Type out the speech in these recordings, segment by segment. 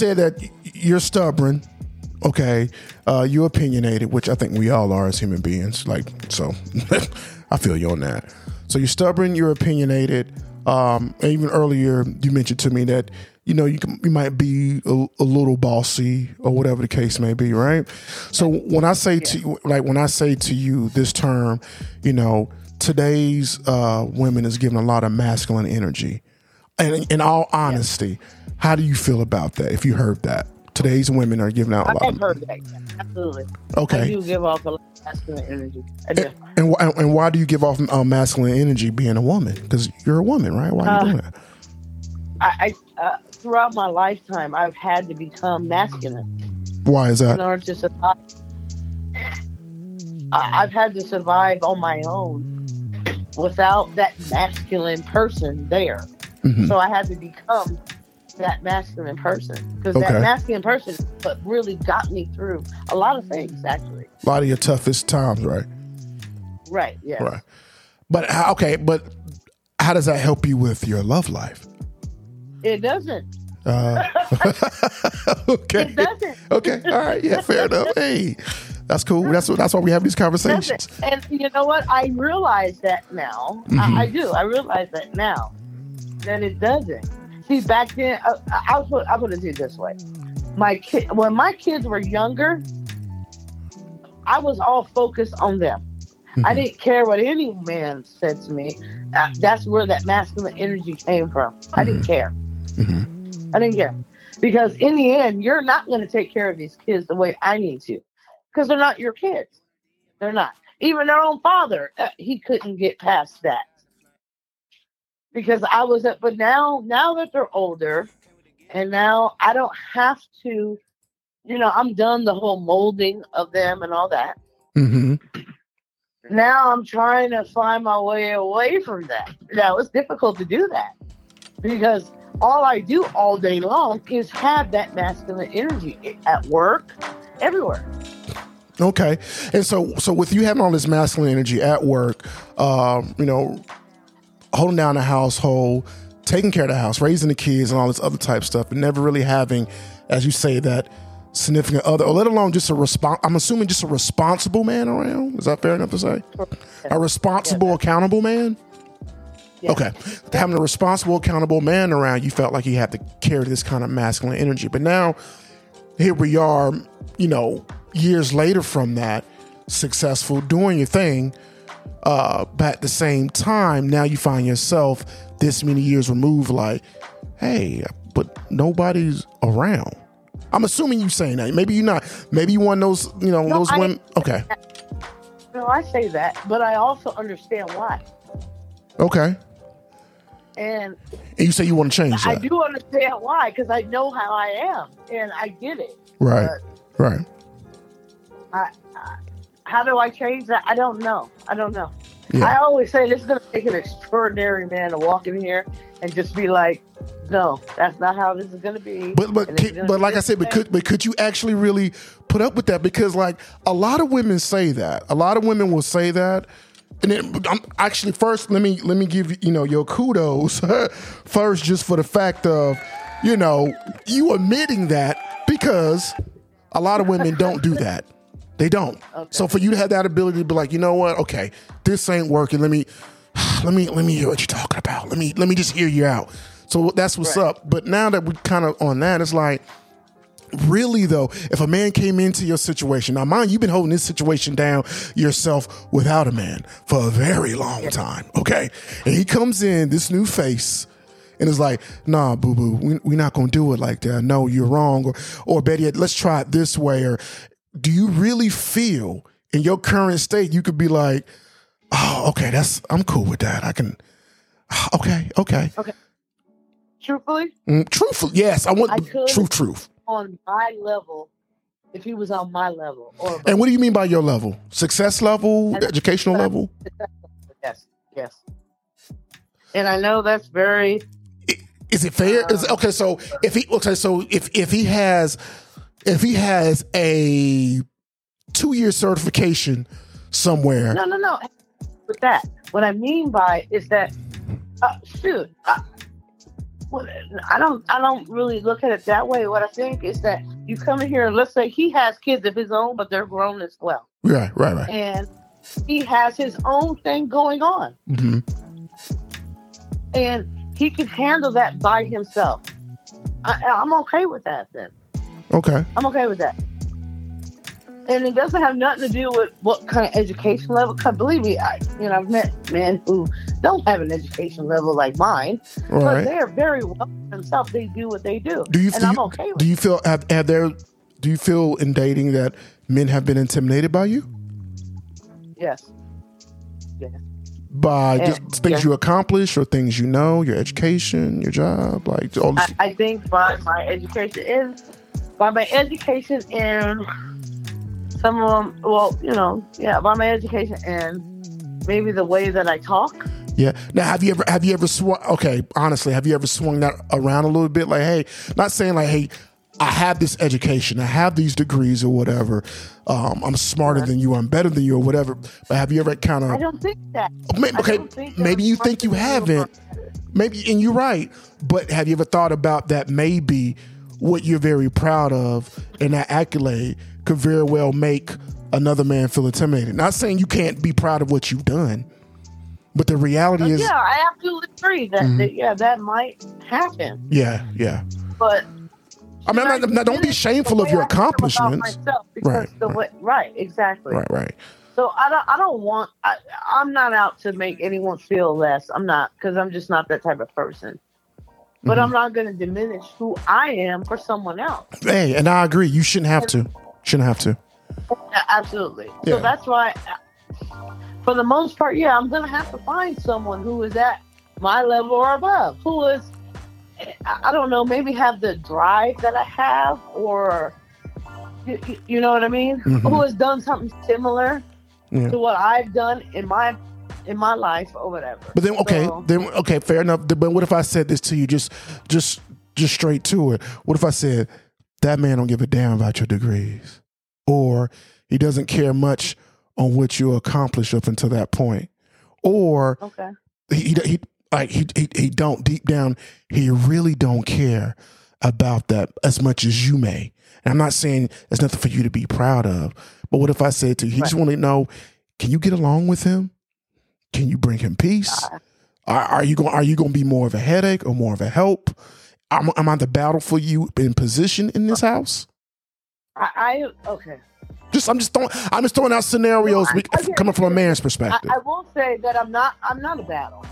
said that you're stubborn. Okay, uh, you're opinionated, which I think we all are as human beings. Like, so I feel you on that. So you're stubborn, you're opinionated. Um, and even earlier, you mentioned to me that you know you can, you might be a, a, little bossy or whatever the case may be, right? So when I say to you, like when I say to you this term, you know, today's uh, women is given a lot of masculine energy. And in all honesty, how do you feel about that? If you heard that today's women are giving out a I lot. have of, heard that. Absolutely. Okay. I do give off a lot of masculine energy. I do. And, and, and why do you give off uh, masculine energy being a woman? Because you're a woman, right? Why are you Uh, doing that? I, I uh, throughout my lifetime, I've had to become masculine Why is that? in order to survive. I, I've had to survive on my own without that masculine person there. Mhm. So I had to become that masculine person because Okay. that masculine person what really got me through a lot of things. Actually, A lot of your toughest times, right? right? Yeah. Right. But how, okay, but how does that help you with your love life? It doesn't. Uh, okay. It doesn't. Okay. All right. Yeah. Fair enough. Hey, that's cool. That's what. That's why we have these conversations. And you know what? I realize that now. Mhm. I, I do. I realize that now that it doesn't. See, back then, uh, I'll put I'll put it to you this way: my kid, when my kids were younger, I was all focused on them. I Mhm. didn't care what any man said to me. Uh, that's where that masculine energy came from. I didn't care. Mhm. I didn't care because in the end, you're not going to take care of these kids the way I need to because they're not your kids. They're not. Even their own father, uh, he couldn't get past that because I was at. But now, now that they're older, and now I don't have to. You know, I'm done the whole molding of them and all that. Mm-hmm. Now I'm trying to find my way away from that. Now it's difficult to do that because all I do all day long is have that masculine energy at work, everywhere. Okay. And so, so with you having all this masculine energy at work, um, you know, holding down the household, taking care of the house, raising the kids, and all this other type stuff, and never really having, as you say, that significant other, or let alone just a respons I'm assuming just a responsible man around. Is that fair enough to say? A responsible, accountable man. Yeah. Okay. Having a responsible, accountable man around, you felt like you had to carry this kind of masculine energy. But now, here we are, you know, years later from that, successful, doing your thing. Uh, but at the same time, now you find yourself this many years removed, like, hey, but nobody's around. I'm assuming you're saying that. Maybe you're not. Maybe you want those, you know, No, those I- women. Okay. No, I say that, but I also understand why. Okay. And And you say you want to change I that. do understand why because I know how I am and I get it. Right. Right. I, I, how do I change that? I don't know. I don't know. Yeah. I always say this is going to take an extraordinary man to walk in here and just be like, no, that's not how this is going to be. But but And it's could- gonna but like I said, but could but could you actually really put up with that? Because like a lot of women say that. A lot of women will say that. And then I'm actually first let me let me give you you know your kudos first just for the fact of you know you admitting that because a lot of women don't do that. They don't. So for you to have that ability to be like, you know what? Okay, this ain't working. Let me let me let me hear what you're talking about. Let me let me just hear you out. So that's what's Right. up. But now that we kind of on that, it's like really though, if a man came into your situation, now mind you've been holding this situation down yourself without a man for a very long time, okay? And he comes in, this new face, and is like, nah, boo boo, we, we're not gonna do it like that. No, you're wrong. Or, or better yet, let's try it this way. Or do you really feel in your current state you could be like, oh, okay, that's, I'm cool with that. I can, okay, okay. Okay. Truthfully, Mm, truthful, yes, I want I could. truth, truth. on my level, if he was on my level, or And what do you mean by your level? Success level, And- educational level? yes, yes. And I know that's very Is it fair? Is okay, so if he okay, so if if he has if he has a two year certification somewhere, no, no, no. With that, what I mean by is that, uh, shoot, uh, I don't. I don't really look at it that way. What I think is that you come in here and let's say he has kids of his own, but they're grown as well, Right, right, right. and he has his own thing going on, hmm and he can handle that by himself. I, I'm okay with that. Then Okay. I'm okay with that. And it doesn't have nothing to do with what kind of education level. Cause believe me, I you know I've met men who don't have an education level like mine, All but right. they're very well themselves. They do what they do, Do you and do I'm okay with. do you feel have, have there do you feel in dating that men have been intimidated by you Yes. Yes. by Yeah, just things yeah. you accomplish or things you know, your education, your job, like all I, I think by my education is by my education and some of them, well, you know, yeah, by my education and maybe the way that I talk. yeah. Now, have you ever have you ever swung? Okay, honestly, have you ever swung that around a little bit? Like, hey, not saying like, hey, I have this education, I have these degrees or whatever. Um, I'm smarter than you, I'm better than you, or whatever. But have you ever kind of? I don't think that. Maybe, okay, think maybe you think you haven't. Maybe, and you're right. But have you ever thought about that? Maybe what you're very proud of and that accolade could very well make another man feel intimidated. Not saying you can't be proud of what you've done, but the reality is, Yeah, I absolutely agree that, Mm-hmm. that yeah, that might happen. yeah, yeah. But I mean, not, not- don't be shameful of your accomplishments. Because Right, way, right, exactly. Right, right. So I don't, I don't want. I, I'm not out to make anyone feel less. I'm not because I'm just not that type of person. But Mm-hmm. I'm not going to diminish who I am for someone else. Hey, and I agree. You shouldn't have to. Shouldn't have to. Yeah, Absolutely. Yeah. So that's why, for the most part, yeah, I'm going to have to find someone who is at my level or above, who is, I don't know, maybe have the drive that I have, or you, you know what I mean, Mhm. who has done something similar Yeah. to what I've done in my in my life or whatever. But then, okay, So- then okay, fair enough. But what if I said this to you, just, just, just straight to it? What if I said that man don't give a damn about your degrees, or he doesn't care much on what you accomplished up until that point, or Okay. he, he, he like he, he, he don't deep down, he really don't care about that as much as you may. And I'm not saying there's nothing for you to be proud of, but what if I said to you, he just want to know, can you get along with him? Can you bring him peace? Uh. Are, are you going? Are you going to be more of a headache or more of a help? I'm, I'm I the battle for you in position in this house? I, I okay. Just I'm just throwing I'm just throwing out scenarios No, I- we- coming from a man's perspective. I will say that I'm not. I'm not a battle.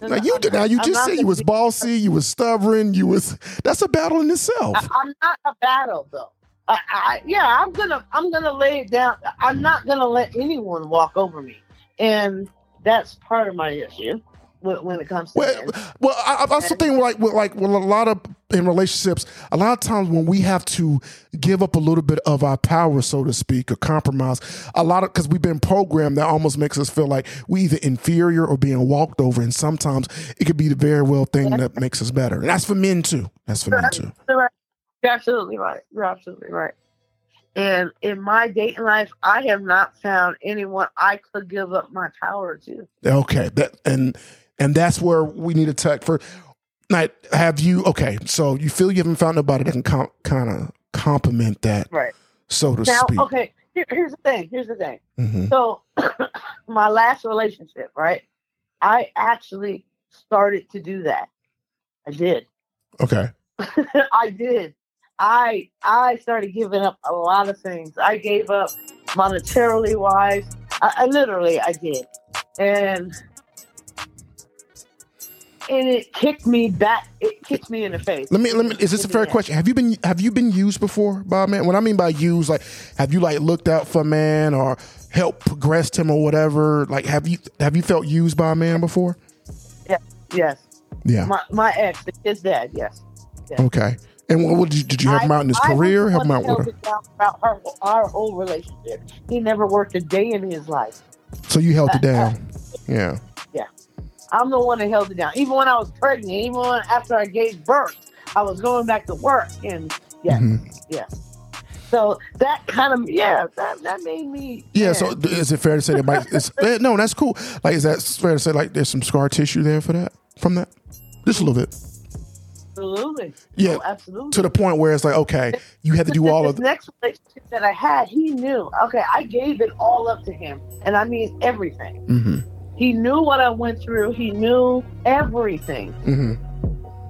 now you did now you I'm just said you was bossy, you was stubborn, you was that's a battle in itself. I, I'm not a battle though. I, I, yeah, I'm gonna I'm gonna lay it down. I'm not gonna let anyone walk over me, and that's part of my issue when, when it comes to Well, men. well, I, I also think like with like with a lot of in relationships, a lot of times when we have to give up a little bit of our power, so to speak, or compromise, a lot of because we've been programmed that almost makes us feel like we either inferior or being walked over, and sometimes it could be the very well thing that makes us better. And that's for men too. That's for men too. You're right. You're absolutely right. You're absolutely right. And in my dating life, I have not found anyone I could give up my power to. Okay, that and and that's where we need to touch for. Now, have you? Okay, so you feel you haven't found nobody that can com- kind of complement that, Right. so to Now, speak. okay, here, here's the thing. Here's the thing. hmm So, my last relationship, right? I actually started to do that. I did. Okay. I did. I I started giving up a lot of things. I gave up monetarily wise. I, I literally I did, and and it kicked me back. It kicked me in the face. Let me let me. Is this a fair question? Have you been have you been used before by a man? What I mean by used, like have you like looked out for a man or helped progressed him or whatever? Like have you have you felt used by a man before? Yes, yes. Yeah. my my ex, his dad. Yes. Okay. And what, what did you did you help him out in his I- I career? Help him out with down About her, our whole relationship. He never worked a day in his life. So you held it down. Yeah. Yeah. I'm the one that held it down. Even when I was pregnant, even when, after I gave birth, I was going back to work. And yes, Mhm. yes. So that kind of yeah, that that made me Yeah. So is it fair to say that might? It's, eh, no, that's cool. Like is that fair to say like there's some scar tissue there for that from that? Just a little bit. Absolutely. Yeah. Oh, absolutely. To the point where it's like, okay, you had to do all of the, next relationship that I had, he knew. Okay, I gave it all up to him, and I mean everything. hmm He knew what I went through. He knew everything, hmm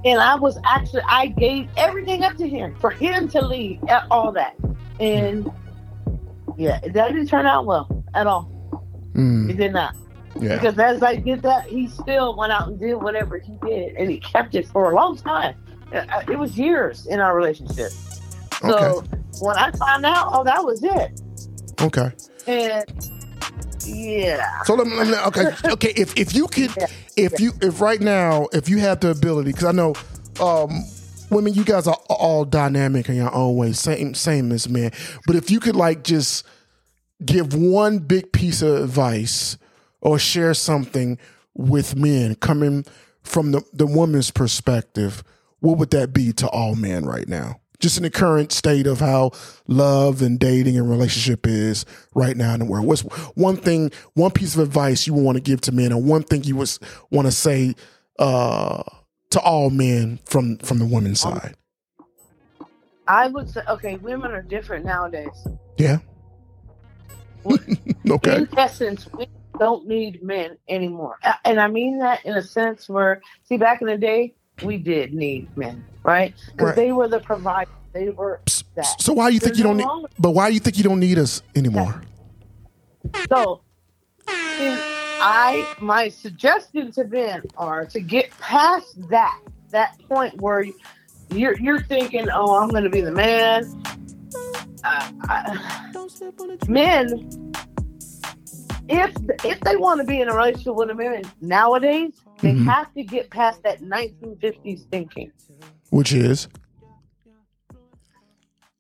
and I was actually I gave everything up to him for him to lead at all that, and yeah, that didn't turn out well at all. mm It did not. Yeah. Because as I did that, he still went out and did whatever he did, and he kept it for a long time. Uh, It was years in our relationship. So when I found out, oh, that was it. Okay. And yeah, So let me, let me okay, okay. If if you could, Yeah. if you if right now, if you had the ability, because I know, um, women, you guys are all dynamic in your own way, same same as men. But if you could like just give one big piece of advice or share something with men coming from the the woman's perspective, what would that be to all men right now? Just in the current state of how love and dating and relationship is right now in the world. What's one thing, one piece of advice you would want to give to men, or one thing you was want to say uh, to all men from from the woman's side? I would say, okay, women are different nowadays. Yeah. okay. In essence, don't need men anymore. And I mean that in a sense where, see, back in the day, we did need men, right? Because Right. they were the provider. They were that. So why you think They're you don't no need? longer- But why you think you don't need us anymore? So, I my suggestions to men are to get past that that point where you're you're thinking, oh, I'm going to be the man. Uh, I, men, if if they want to be in a relationship with a man nowadays, they Mhm. have to get past that 1950s thinking Which is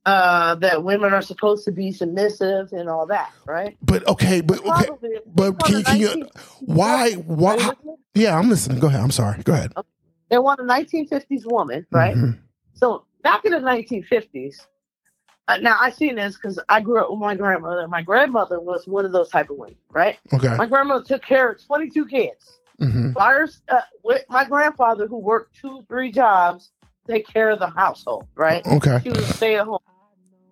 uh, that women are supposed to be submissive and all that, right? But okay, but okay, Probably- but can you, can you 19 why why? Yeah, I'm listening. Go ahead. I'm sorry. Go ahead. They want a 1950s woman, right? Mhm. So back in the 1950s, uh, now I seen this because I grew up with my grandmother. My grandmother was one of those type of women, right? Okay. My grandmother took care of 22 kids. hmm Ours, uh, with my grandfather, who worked two, three jobs, take care of the household, right? Okay. She was stay at home.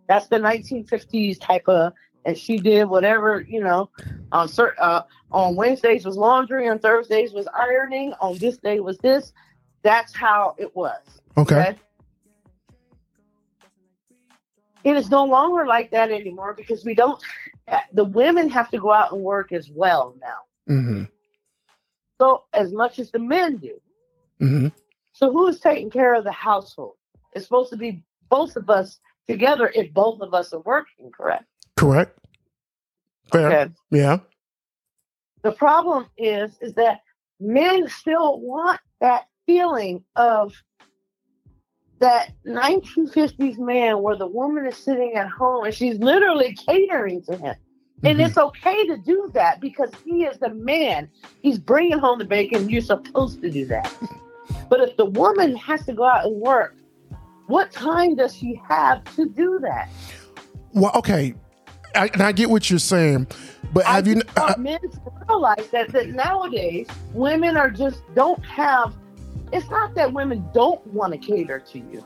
That's the 1950s type of, and she did whatever you know. On cer- uh, on Wednesdays was laundry, on Thursdays was ironing, on this day was this. That's how it was. Okay. It is no longer like that anymore because we don't. The women have to go out and work as well now. hmm So as much as the men do. hmm So who is taking care of the household? It's supposed to be both of us together if both of us are working, correct? Correct. Fair. Okay. Yeah. The problem is, is that men still want that feeling of that 1950s man where the woman is sitting at home and she's literally catering to him. And Mhm. it's okay to do that because he is the man. He's bringing home the bacon. You're supposed to do that. But if the woman has to go out and work, what time does she have to do that? Well, okay. I, and I get what you're saying, but have I you? just Uh, men realize that, that nowadays women are just don't have. It's not that women don't want to cater to you.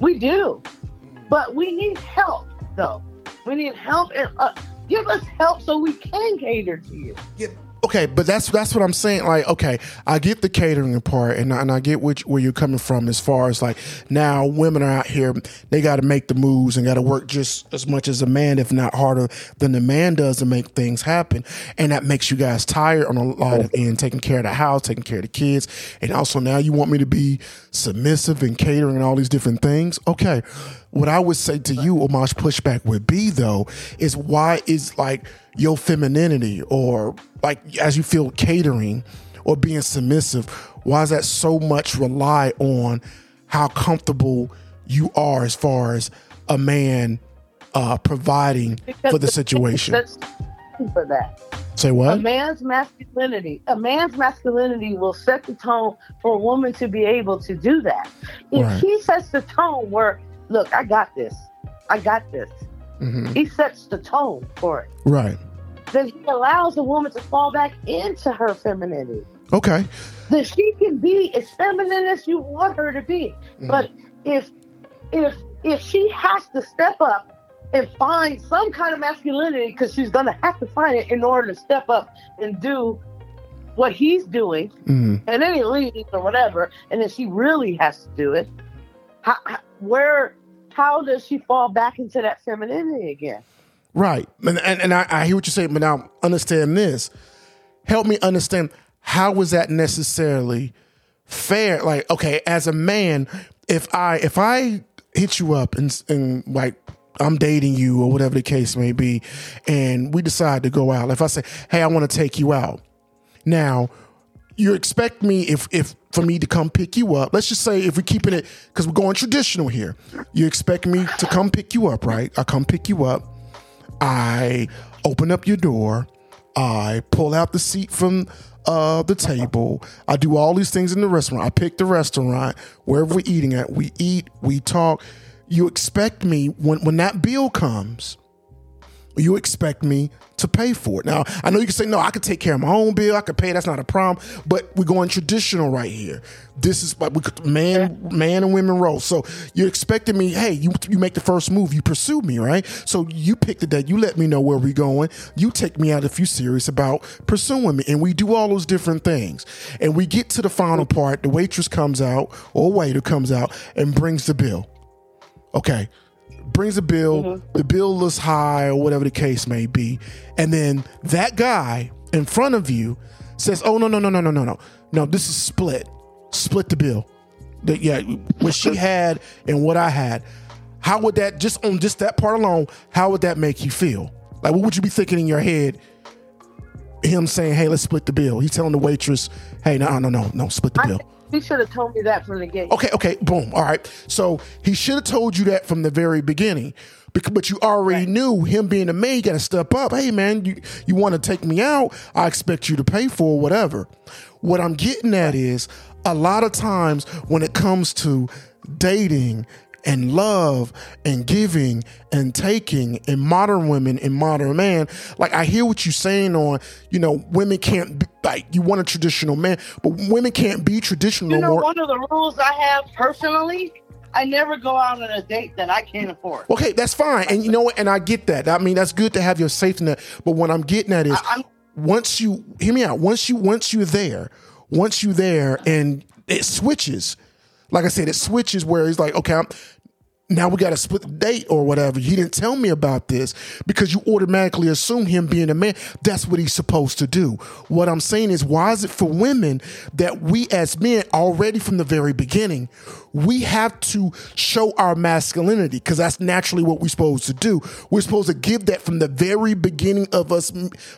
We do, but we need help though. We need help and uh, give us help so we can cater to you. Okay, but that's that's what I'm saying. Like, okay, I get the catering part, and and I get which, where you're coming from as far as like now women are out here, they got to make the moves and got to work just as much as a man, if not harder than the man does to make things happen, and that makes you guys tired on a lot of end, taking care of the house, taking care of the kids, and also now you want me to be submissive and catering and all these different things. Okay, what I would say to you, Omash, pushback would be though, is why is like your femininity or like as you feel catering or being submissive, why is that so much rely on how comfortable you are as far as a man uh providing for the situation? For that. Say what? A man's masculinity, a man's masculinity will set the tone for a woman to be able to do that. If Right. he sets the tone where, look, I got this, I got this. hmm He sets the tone for it. Right. Then he allows a woman to fall back into her femininity. Okay. That she can be as feminine as you want her to be. Mm-hmm. But if if if she has to step up and find some kind of masculinity, because she's gonna have to find it in order to step up and do what he's doing, mm-hmm. and then he leaves or whatever, and then she really has to do it. How, where, how does she fall back into that femininity again? Right, and and, and I, I hear what you're saying, but now understand this. Help me understand how was that necessarily fair? Like, okay, as a man, if I if I hit you up and and like I'm dating you or whatever the case may be, and we decide to go out. If I say, "Hey, I want to take you out," now you expect me if if for me to come pick you up. Let's just say if we're keeping it because we're going traditional here. You expect me to come pick you up, right? I come pick you up. I open up your door. I pull out the seat from uh, the table. I do all these things in the restaurant. I pick the restaurant wherever we're eating at. We eat. We talk. You expect me when when that bill comes you expect me to pay for it. Now, I know you can say, no, I can take care of my own bill. I can pay. That's not a problem. But we're going traditional right here. This is like we man, man and women role. So you're expecting me, hey, you, you make the first move. You pursue me, right? So you pick the date. You let me know where we're going. You take me out if you're serious about pursuing me. And we do all those different things. And we get to the final part. The waitress comes out or waiter comes out and brings the bill. Okay brings a bill, mm-hmm. the bill looks high or whatever the case may be, and then that guy in front of you says, "Oh no no no no no no no no, this is split, split the bill." That yeah, what she had and what I had. How would that just on just that part alone? How would that make you feel? Like, what would you be thinking in your head? Him saying, "Hey, let's split the bill." He's telling the waitress, "Hey, no, no, no, no, split the bill." He should have told me that from the gate. Okay, okay, boom. All right. So he should have told you that from the very beginning. Because, but you already right. knew him being a man, you got to step up. Hey, man, you, you want to take me out? I expect you to pay for whatever. What I'm getting at is a lot of times when it comes to dating and love and giving and taking and modern women and modern man. Like I hear what you're saying on, you know, women can't be, like you want a traditional man, but women can't be traditional. You know, more. one of the rules I have personally. I never go out on a date that I can't afford. Okay, that's fine, and you know what? And I get that. I mean, that's good to have your safety net. But what I'm getting at is, I, once you hear me out, once you once you're there, once you're there, and it switches like I said, it switches where he's like, okay, I'm, now we got to split the date or whatever. He didn't tell me about this because you automatically assume him being a man, that's what he's supposed to do. What I'm saying is, why is it for women that we as men already from the very beginning, we have to show our masculinity because that's naturally what we're supposed to do. We're supposed to give that from the very beginning of us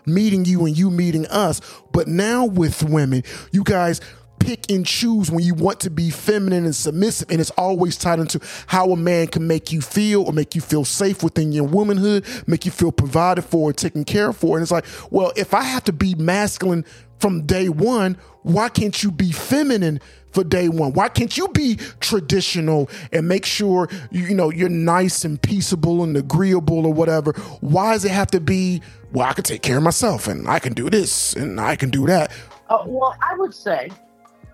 meeting you and you meeting us. But now with women, you guys, pick and choose when you want to be feminine and submissive. And it's always tied into how a man can make you feel or make you feel safe within your womanhood, make you feel provided for and taken care for. And it's like, well, if I have to be masculine from day one, why can't you be feminine for day one? Why can't you be traditional and make sure you know you're nice and peaceable and agreeable or whatever? Why does it have to be? Well, I can take care of myself and I can do this and I can do that. Uh, well, I would say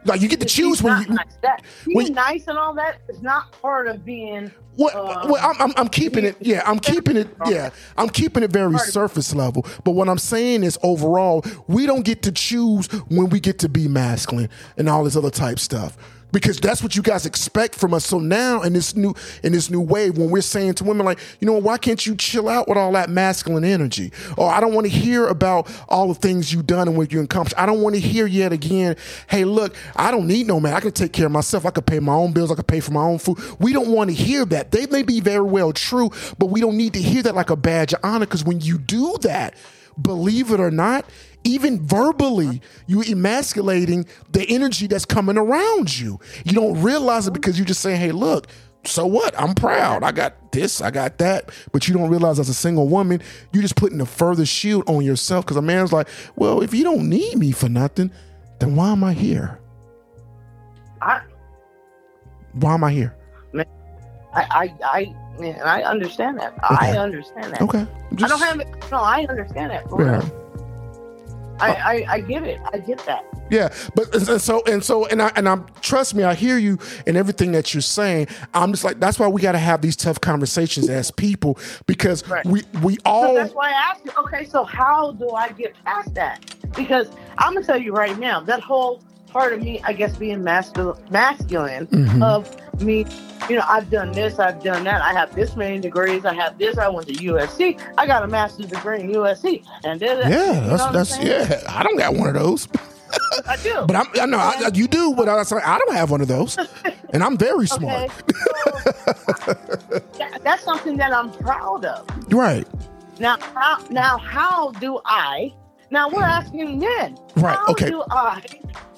like you get to choose when you nice. that, being when, nice and all that is not part of being. What? Um, well, I'm, I'm, I'm keeping it. Yeah, I'm keeping it. Yeah, I'm keeping it very surface level. But what I'm saying is, overall, we don't get to choose when we get to be masculine and all this other type stuff because that's what you guys expect from us. So now in this new in this new wave, when we're saying to women like, you know, why can't you chill out with all that masculine energy? Or I don't want to hear about all the things you've done and what you accomplished. I don't want to hear yet again, hey, look, I don't need no man. I can take care of myself. I can pay my own bills. I can pay for my own food. We don't want to hear that. They may be very well true, but we don't need to hear that like a badge of honor because when you do that, believe it or not, even verbally, you emasculating the energy that's coming around you. You don't realize it because you're just saying, hey, look, so what? I'm proud. I got this, I got that. But you don't realize as a single woman, you're just putting a further shield on yourself because a man's like, well, if you don't need me for nothing, then why am I here? I, why am I here? I, I, I, I understand that. Okay. I understand that. Okay. Just, I don't have, no, I understand that. yeah. I, I, I get it. I get that. Yeah, but and so and so and I and I'm trust me, I hear you and everything that you're saying. I'm just like that's why we got to have these tough conversations as people because Right. we we So all that's why I asked you. Okay, so how do I get past that? Because I'm gonna tell you right now, that whole part of me, I guess, being masculine, masculine Mhm. of me, you know, I've done this, I've done that, I have this many degrees, I have this, I went to USC, I got a master's degree in USC, and then yeah, that's that's yeah. I don't got one of those, I do. but I'm I know I, you do, but I, I don't have one of those, and I'm very smart. So that, that's something that I'm proud of. Right, Now, how, now, how do I? Now we're asking men. Right, How okay. do I?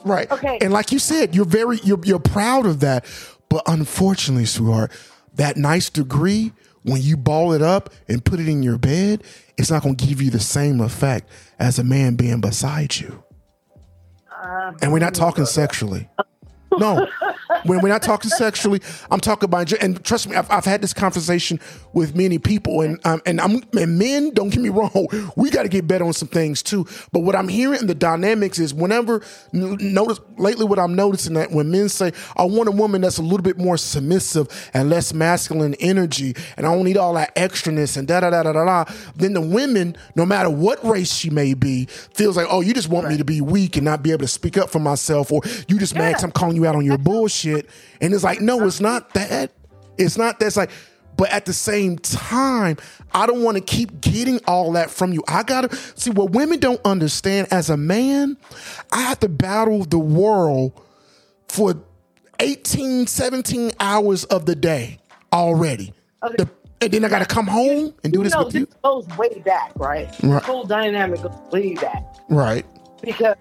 Right. Okay. And like you said, you're very you're you're proud of that, but unfortunately, sweetheart, that nice degree when you ball it up and put it in your bed, it's not going to give you the same effect as a man being beside you. Uh, And we're not talking sexually. No, when we're not talking sexually, I'm talking about. And trust me, I've, I've had this conversation with many people, and um, and I'm and men. Don't get me wrong, we got to get better on some things too. But what I'm hearing in the dynamics is whenever notice lately, what I'm noticing that when men say, "I want a woman that's a little bit more submissive and less masculine energy, and I don't need all that extraness and da da da da da," da," then the women, no matter what race she may be, feels like, "Oh, you just want me to be weak and not be able to speak up for myself, or you just mad 'cause I'm calling you out on your bullshit." And it's like, no, it's not that. It's not that. It's like, but at the same time, I don't want to keep getting all that from you. I gotta see what women don't understand. As a man, I have to battle the world for 18, 17 hours of the day already. Okay. The- and then I gotta come home and do you this know, with you. this goes way back, right? Right. The whole dynamic goes way back Right. because